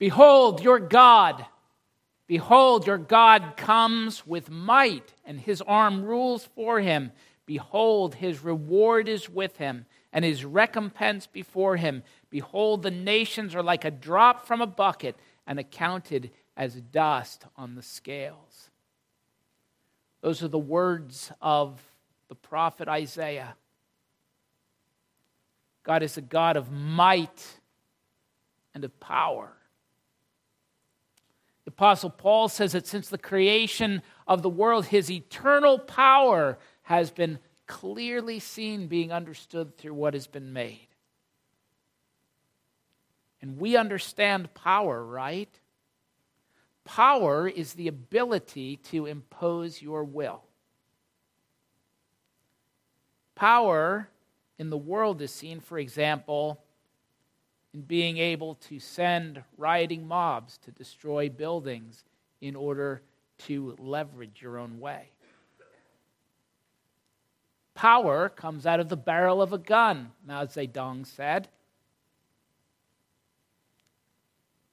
Behold, your God. Behold, your God comes with might, and his arm rules for him. Behold, his reward is with him, and his recompense before him. Behold, the nations are like a drop from a bucket, and accounted as dust on the scales. Those are the words of the prophet Isaiah. God is a God of might and of power. The Apostle Paul says that since the creation of the world, his eternal power has been clearly seen, being understood through what has been made. And we understand power, right? Power is the ability to impose your will. Power in the world is seen, for example, in being able to send rioting mobs to destroy buildings in order to leverage your own way. Power comes out of the barrel of a gun, Mao Zedong said.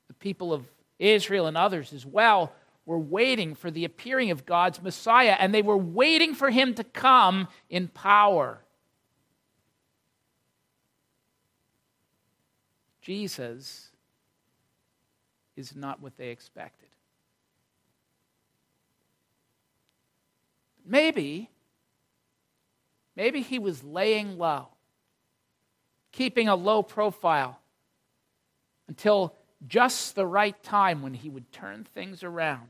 The people of Israel and others as well were waiting for the appearing of God's Messiah, and they were waiting for him to come in power. Jesus is not what they expected. Maybe, maybe he was laying low, keeping a low profile until just the right time when he would turn things around,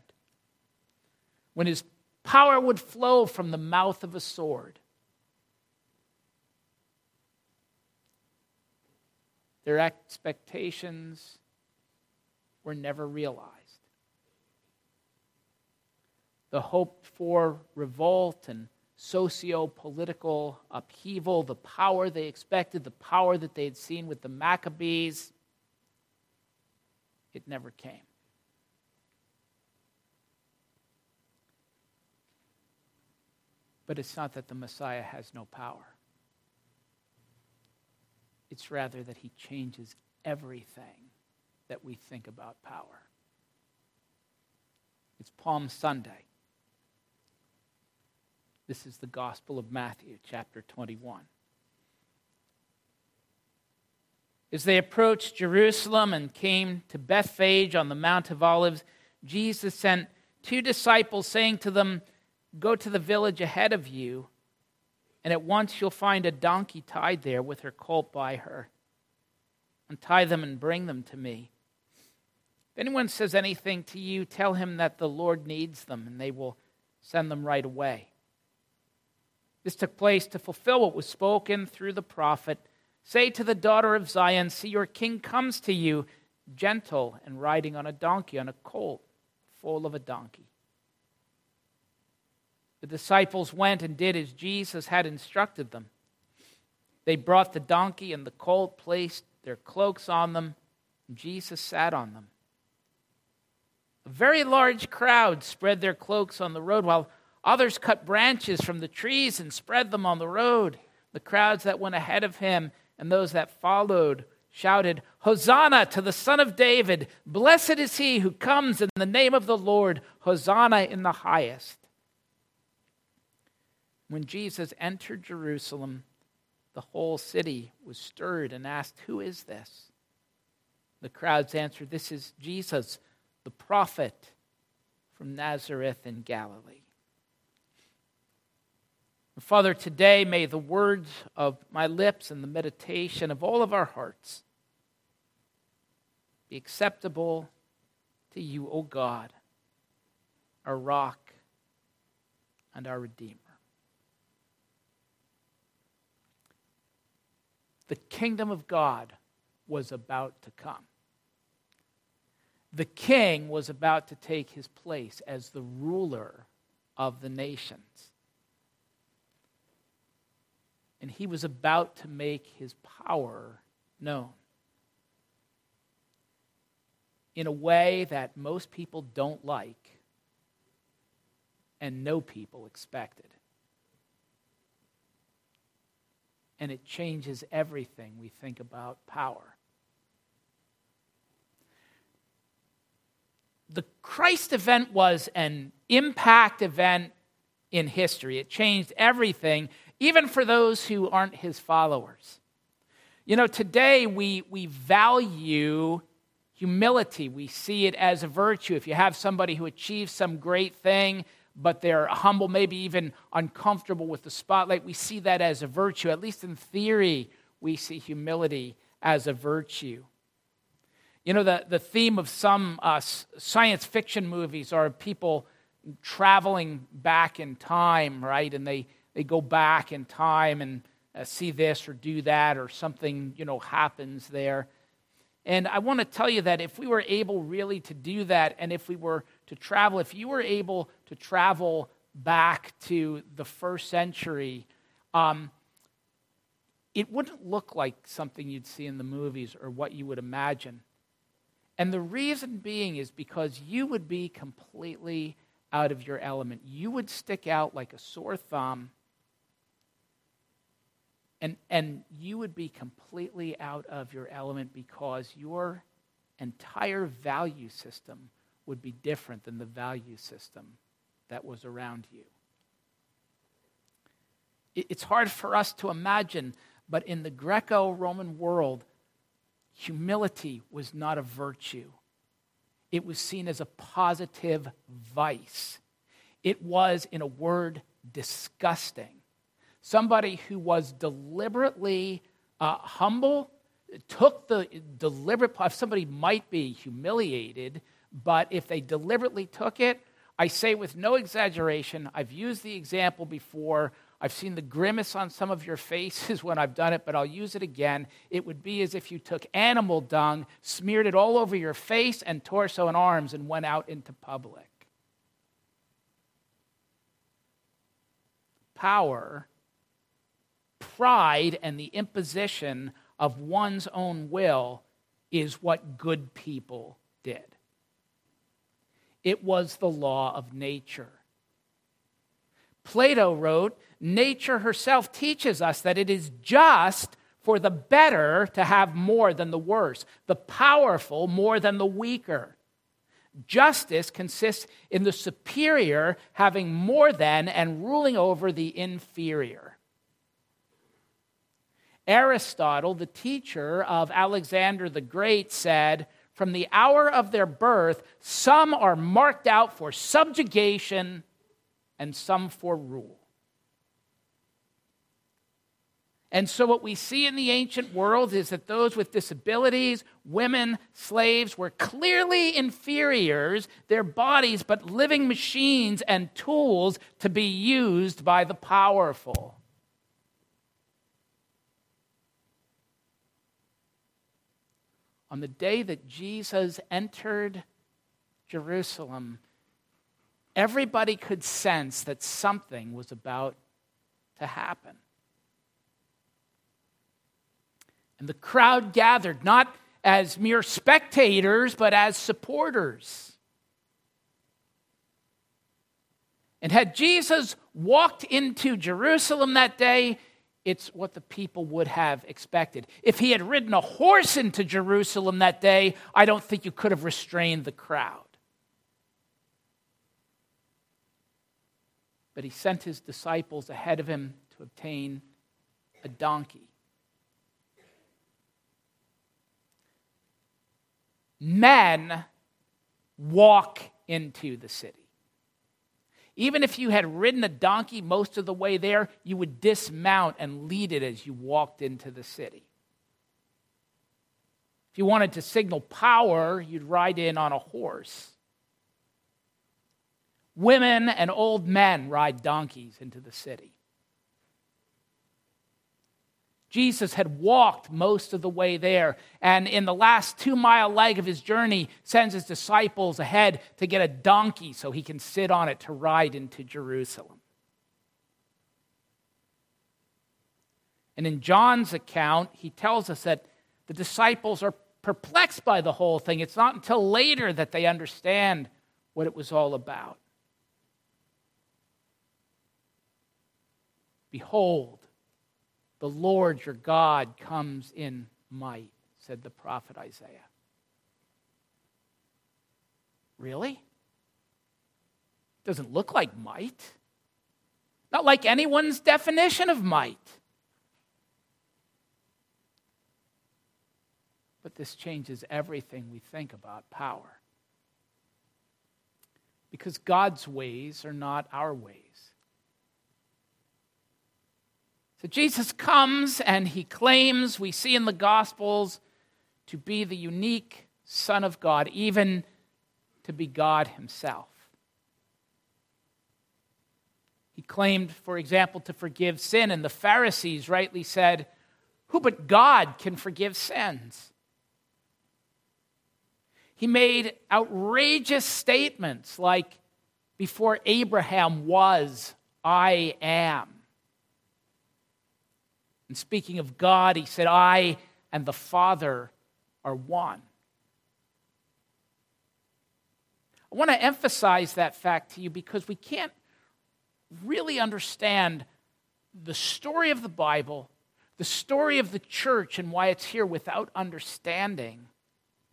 when his power would flow from the mouth of a sword. Their expectations were never realized. The hope for revolt and socio political upheaval, the power they expected, the power that they had seen with the Maccabees, it never came. But it's not that the Messiah has no power. It's rather that he changes everything that we think about power. It's Palm Sunday. This is the Gospel of Matthew, chapter 21. As they approached Jerusalem and came to Bethphage on the Mount of Olives, Jesus sent two disciples, saying to them, Go to the village ahead of you and at once you'll find a donkey tied there with her colt by her. Untie them and bring them to me. If anyone says anything to you, tell him that the Lord needs them, and they will send them right away. This took place to fulfill what was spoken through the prophet. Say to the daughter of Zion, See, your king comes to you, gentle and riding on a donkey, on a colt, foal of a donkey. The disciples went and did as Jesus had instructed them. They brought the donkey and the colt, placed their cloaks on them, and Jesus sat on them. A very large crowd spread their cloaks on the road, while others cut branches from the trees and spread them on the road. The crowds that went ahead of him and those that followed shouted, Hosanna to the Son of David! Blessed is he who comes in the name of the Lord! Hosanna in the highest. When Jesus entered Jerusalem, the whole city was stirred and asked, Who is this? The crowds answered, This is Jesus, the prophet from Nazareth in Galilee. Father, today may the words of my lips and the meditation of all of our hearts be acceptable to you, O God, our rock and our Redeemer. The kingdom of God was about to come. The king was about to take his place as the ruler of the nations. And he was about to make his power known in a way that most people don't like and no people expected. And it changes everything we think about power. the Christ event was an impact event in history. It changed everything, even for those who aren't his followers. You know, today we, we value humility. We see it as a virtue. If you have somebody who achieves some great thing, but they're humble, maybe even uncomfortable with the spotlight, we see that as a virtue. At least in theory, we see humility as a virtue. You know, the, the theme of some uh, science fiction movies are people traveling back in time, right? And they, they go back in time and uh, see this or do that or something, you know, happens there. And I want to tell you that if we were able really to do that and if we were to travel, if you were able to travel back to the first century, um, it wouldn't look like something you'd see in the movies or what you would imagine. And the reason being is because you would be completely out of your element. You would stick out like a sore thumb and, and you would be completely out of your element because your entire value system would be different than the value system that was around you. It's hard for us to imagine, but in the Greco Roman world, humility was not a virtue, it was seen as a positive vice. It was, in a word, disgusting somebody who was deliberately uh, humble, took the deliberate, if somebody might be humiliated, but if they deliberately took it, I say with no exaggeration, I've used the example before. I've seen the grimace on some of your faces when I've done it, but I'll use it again. It would be as if you took animal dung, smeared it all over your face and torso and arms, and went out into public. Power pride and the imposition of one's own will is what good people did. It was the law of nature. Plato wrote, Nature herself teaches us that it is just for the better to have more than the worse, the powerful more than the weaker. Justice consists in the superior having more than and ruling over the inferior. Aristotle, the teacher of Alexander the Great, said, From the hour of their birth, some are marked out for subjugation and some for rule. And so, what we see in the ancient world is that those with disabilities, women, slaves, were clearly inferiors, their bodies, but living machines and tools to be used by the powerful. On the day that Jesus entered Jerusalem, everybody could sense that something was about to happen. And the crowd gathered, not as mere spectators, but as supporters. And had Jesus walked into Jerusalem that day, it's what the people would have expected. If he had ridden a horse into Jerusalem that day, I don't think you could have restrained the crowd. But he sent his disciples ahead of him to obtain a donkey. Men walk into the city. Even if you had ridden a donkey most of the way there, you would dismount and lead it as you walked into the city. If you wanted to signal power, you'd ride in on a horse. Women and old men ride donkeys into the city. Jesus had walked most of the way there, and in the last two mile leg of his journey, sends his disciples ahead to get a donkey so he can sit on it to ride into Jerusalem. And in John's account, he tells us that the disciples are perplexed by the whole thing. It's not until later that they understand what it was all about. Behold, the Lord your God comes in might, said the prophet Isaiah. Really? Doesn't look like might. Not like anyone's definition of might. But this changes everything we think about power. Because God's ways are not our ways. So Jesus comes and he claims, we see in the Gospels, to be the unique Son of God, even to be God himself. He claimed, for example, to forgive sin, and the Pharisees rightly said, Who but God can forgive sins? He made outrageous statements like, Before Abraham was, I am. And speaking of God, he said, I and the Father are one. I want to emphasize that fact to you because we can't really understand the story of the Bible, the story of the church, and why it's here without understanding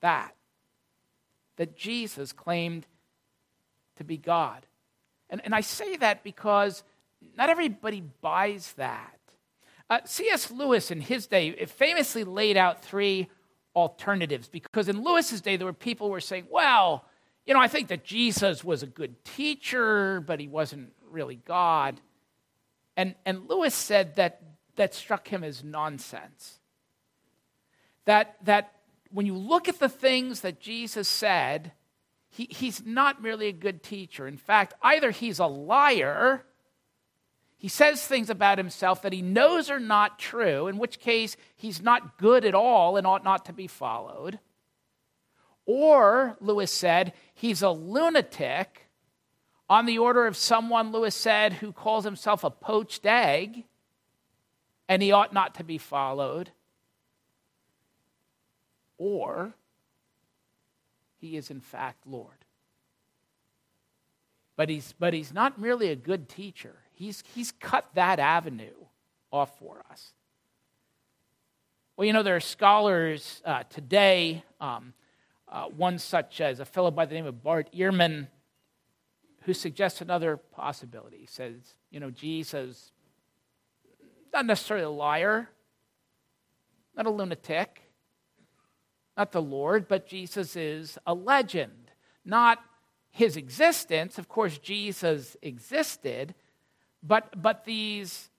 that. That Jesus claimed to be God. And, and I say that because not everybody buys that. Uh, C.S. Lewis, in his day, famously laid out three alternatives because in Lewis's day, there were people who were saying, well, you know, I think that Jesus was a good teacher, but he wasn't really God. And, and Lewis said that that struck him as nonsense. That, that when you look at the things that Jesus said, he, he's not merely a good teacher. In fact, either he's a liar, he says things about himself that he knows are not true, in which case he's not good at all and ought not to be followed. Or, Lewis said, he's a lunatic on the order of someone, Lewis said, who calls himself a poached egg, and he ought not to be followed. Or he is in fact Lord. But he's, but he's not merely a good teacher, he's, he's cut that avenue off for us. Well, you know, there are scholars uh, today, um, uh, one such as a fellow by the name of Bart Ehrman, who suggests another possibility. He says, you know, Jesus, not necessarily a liar, not a lunatic, not the Lord, but Jesus is a legend, not his existence. Of course, Jesus existed, but, but these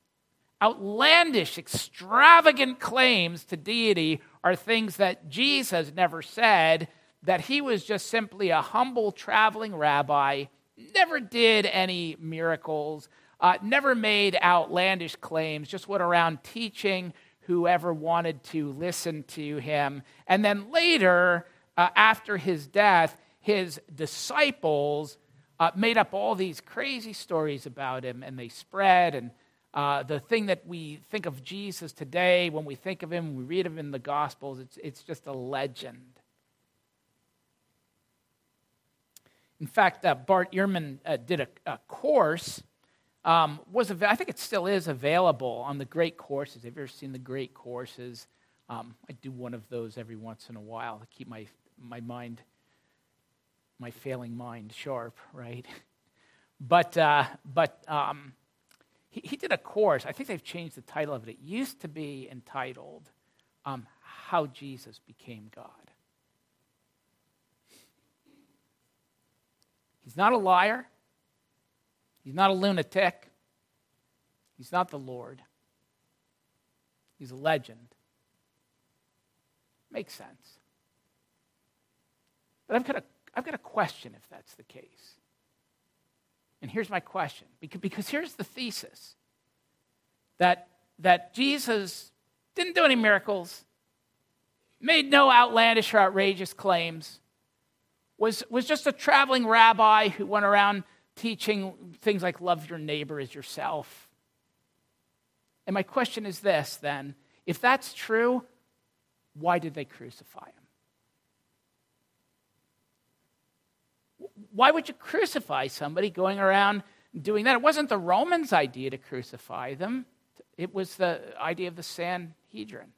outlandish, extravagant claims to deity are things that Jesus never said, that he was just simply a humble traveling rabbi never did any miracles, uh, never made outlandish claims, just went around teaching whoever wanted to listen to him. And then later, uh, after his death, his disciples uh, made up all these crazy stories about him, and they spread. And uh, the thing that we think of Jesus today, when we think of him, we read him in the Gospels, it's, it's just a legend. In fact, uh, Bart Ehrman uh, did a, a course. Um, was av- I think it still is available on the Great Courses. Have you ever seen the Great Courses? Um, I do one of those every once in a while to keep my my mind, my failing mind, sharp. Right, but uh, but um, he, he, did a course. I think they've changed the title of it. It used to be entitled um, "How Jesus Became God." He's not a liar. He's not a lunatic. He's not the Lord. He's a legend. Makes sense. But I've got a, I've got a question if that's the case. And here's my question because, here's the thesis that, that Jesus didn't do any miracles, made no outlandish or outrageous claims, was, was just a traveling rabbi who went around teaching things like love your neighbor as yourself. And my question is this then if that's true, why did they crucify him? Why would you crucify somebody going around doing that? It wasn't the Romans' idea to crucify them, it was the idea of the Sanhedrin.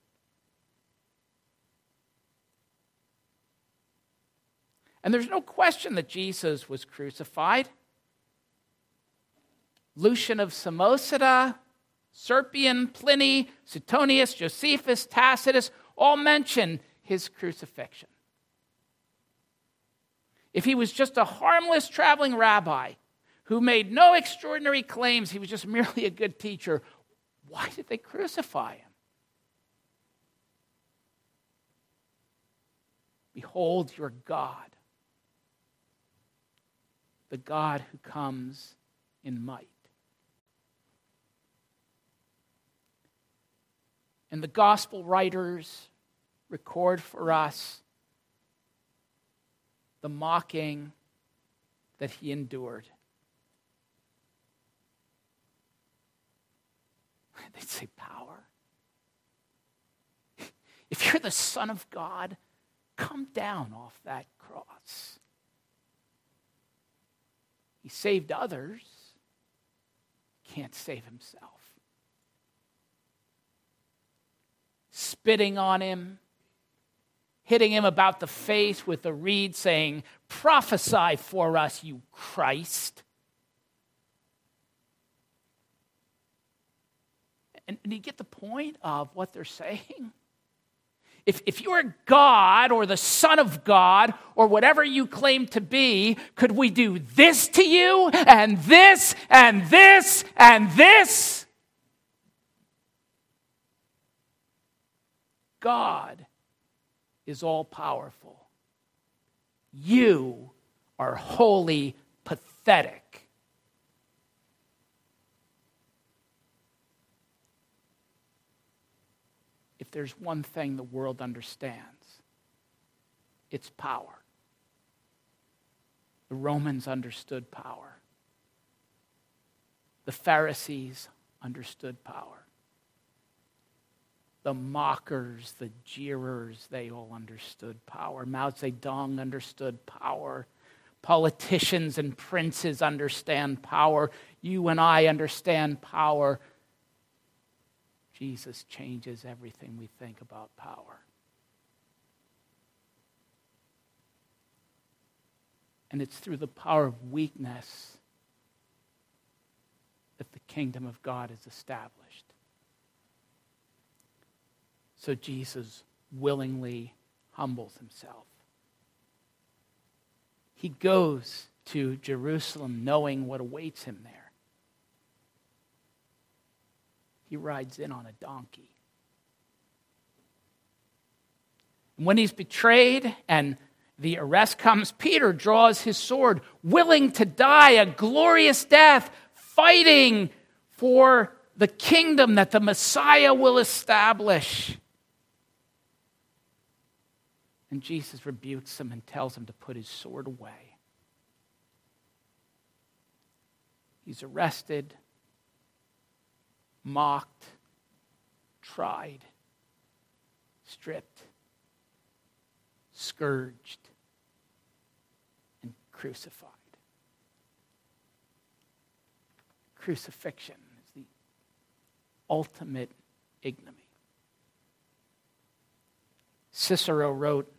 And there's no question that Jesus was crucified. Lucian of Samosata, Serapion, Pliny, Suetonius, Josephus, Tacitus all mention his crucifixion. If he was just a harmless traveling rabbi who made no extraordinary claims, he was just merely a good teacher, why did they crucify him? Behold your God, the God who comes in might. And the gospel writers record for us the mocking that he endured. They'd say, Power. If you're the Son of God, come down off that cross. He saved others, can't save himself. Spitting on him, hitting him about the face with a reed, saying, Prophesy for us, you Christ. And, and you get the point of what they're saying? If, if you're God or the Son of God or whatever you claim to be, could we do this to you and this and this and this? God is all powerful. You are wholly pathetic. If there's one thing the world understands, it's power. The Romans understood power. The Pharisees understood power the mockers, the jeerers, they all understood power. Mao Zedong understood power. Politicians and princes understand power. You and I understand power. Jesus changes everything we think about power. And it's through the power of weakness that the kingdom of God is established. So Jesus willingly humbles himself. He goes to Jerusalem knowing what awaits him there. He rides in on a donkey. And when he's betrayed and the arrest comes, Peter draws his sword, willing to die a glorious death, fighting for the kingdom that the Messiah will establish. And Jesus rebukes him and tells him to put his sword away. He's arrested, mocked, tried, stripped, scourged, and crucified. Crucifixion is the ultimate ignominy. Cicero wrote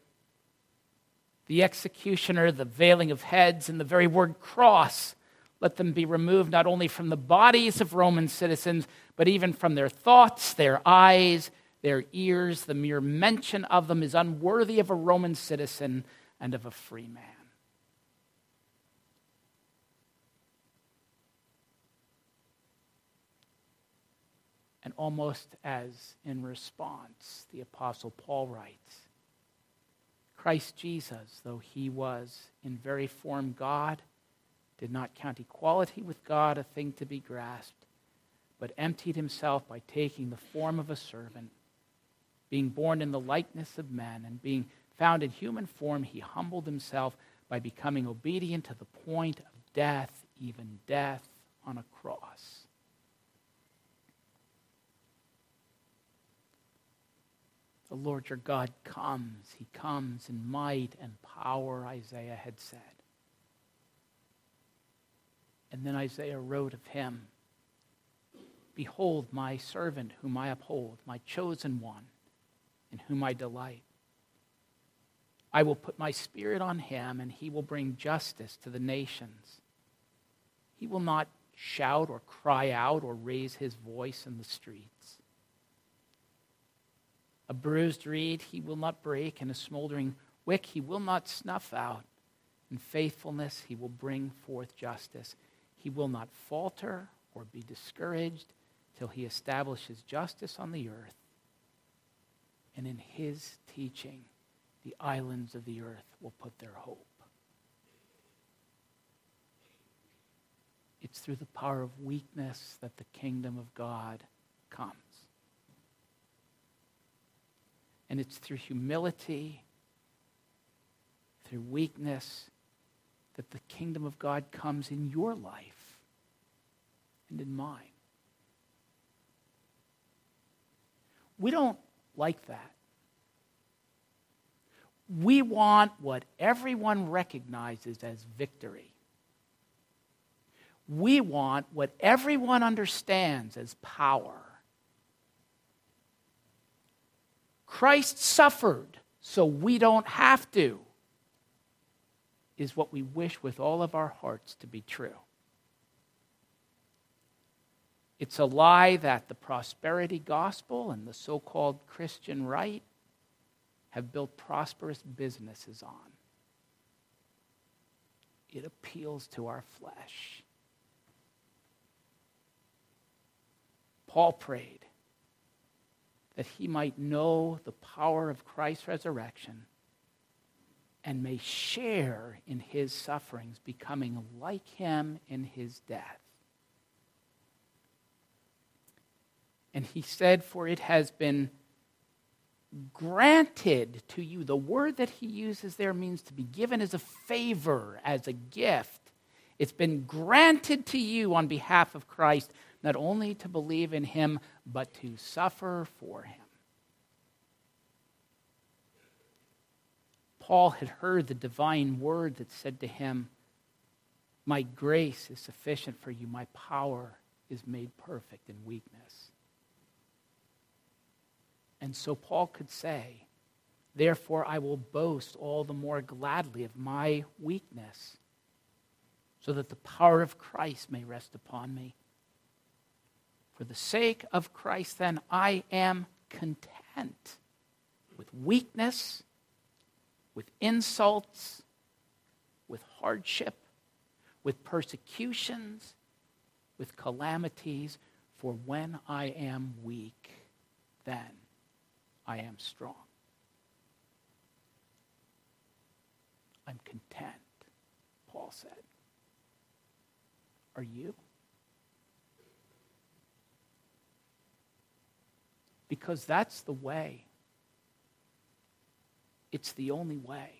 the executioner, the veiling of heads, and the very word cross. Let them be removed not only from the bodies of Roman citizens, but even from their thoughts, their eyes, their ears. The mere mention of them is unworthy of a Roman citizen and of a free man. And almost as in response, the Apostle Paul writes Christ Jesus, though he was in very form God, did not count equality with God a thing to be grasped, but emptied himself by taking the form of a servant. Being born in the likeness of men and being found in human form, he humbled himself by becoming obedient to the point of death, even death on a cross. The Lord your God comes. He comes in might and power, Isaiah had said. And then Isaiah wrote of him Behold, my servant whom I uphold, my chosen one, in whom I delight. I will put my spirit on him, and he will bring justice to the nations. He will not shout or cry out or raise his voice in the streets. A bruised reed he will not break, and a smoldering wick he will not snuff out. In faithfulness he will bring forth justice. He will not falter or be discouraged till he establishes justice on the earth. And in his teaching, the islands of the earth will put their hope. It's through the power of weakness that the kingdom of God comes. And it's through humility, through weakness, that the kingdom of God comes in your life and in mine. We don't like that. We want what everyone recognizes as victory. We want what everyone understands as power. Christ suffered so we don't have to, is what we wish with all of our hearts to be true. It's a lie that the prosperity gospel and the so called Christian right have built prosperous businesses on. It appeals to our flesh. Paul prayed that he might know the power of Christ's resurrection and may share in his sufferings, becoming like him in his death. And he said, For it has been granted to you. The word that he uses there means to be given as a favor, as a gift. It's been granted to you on behalf of Christ, not only to believe in him, but to suffer for him. Paul had heard the divine word that said to him, My grace is sufficient for you, my power is made perfect in weakness. And so Paul could say, Therefore, I will boast all the more gladly of my weakness, so that the power of Christ may rest upon me. For the sake of Christ, then, I am content with weakness, with insults, with hardship, with persecutions, with calamities. For when I am weak, then I am strong. I'm content, Paul said. Are you? Because that's the way. It's the only way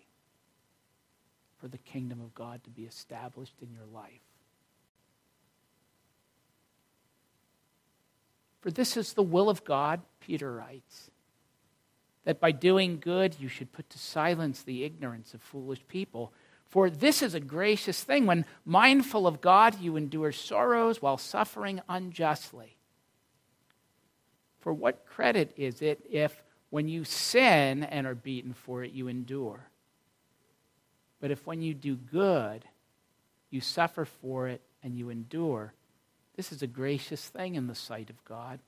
for the kingdom of God to be established in your life. For this is the will of God, Peter writes, that by doing good you should put to silence the ignorance of foolish people. For this is a gracious thing when, mindful of God, you endure sorrows while suffering unjustly. For what credit is it if, when you sin and are beaten for it, you endure? But if when you do good, you suffer for it and you endure, this is a gracious thing in the sight of God.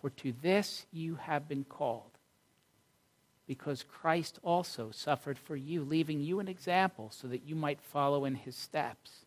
For to this you have been called, because Christ also suffered for you, leaving you an example so that you might follow in his steps.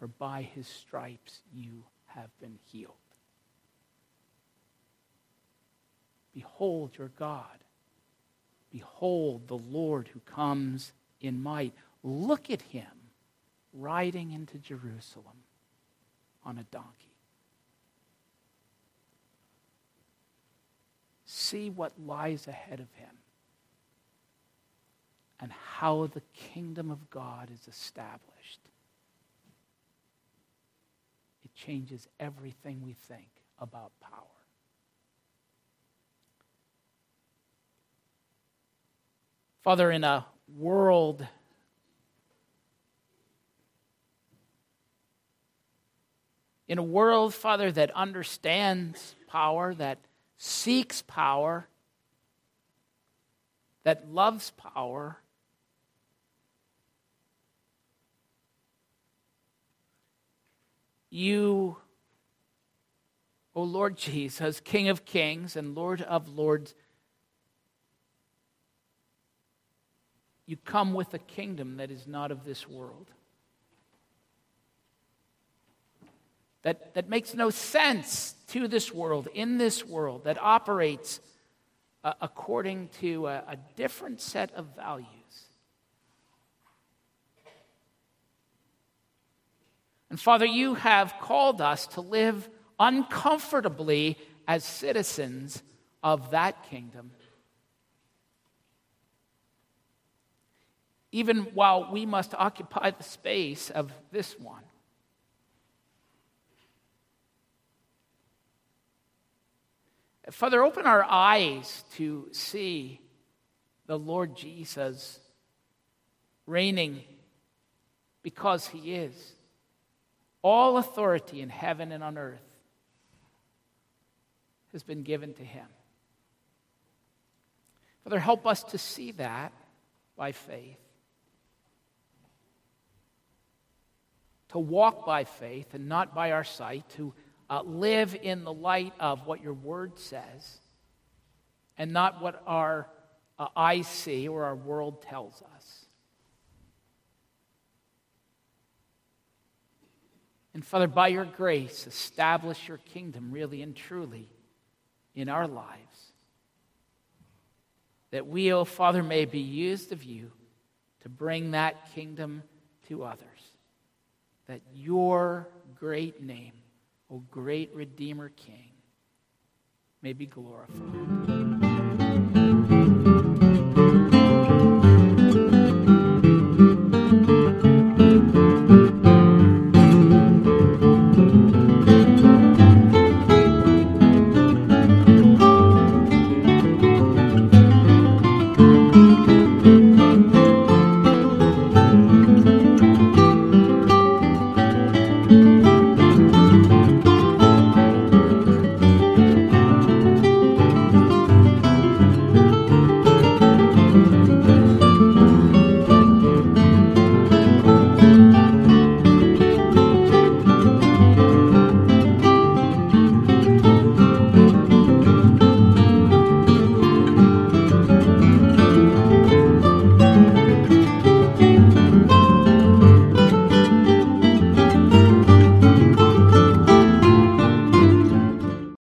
For by his stripes you have been healed. Behold your God. Behold the Lord who comes in might. Look at him riding into Jerusalem on a donkey. See what lies ahead of him. and how the kingdom of God is established. Changes everything we think about power. Father, in a world in a world, Father, that understands power, that seeks power, that loves power, you, O Lord Jesus, King of kings and Lord of lords, you come with a kingdom that is not of this world. That, that makes no sense to this world, in this world, that operates uh, according to a, a different set of values. And Father, you have called us to live uncomfortably as citizens of that kingdom. Even while we must occupy the space of this one. Father, open our eyes to see the Lord Jesus reigning because he is. All authority in heaven and on earth has been given to him. Father, help us to see that by faith, to walk by faith and not by our sight, to uh, live in the light of what your word says and not what our uh, eyes see or our world tells us. And Father, by your grace, establish your kingdom really and truly in our lives. That we, oh Father, may be used of you to bring that kingdom to others. That your great name O great Redeemer King, may be glorified.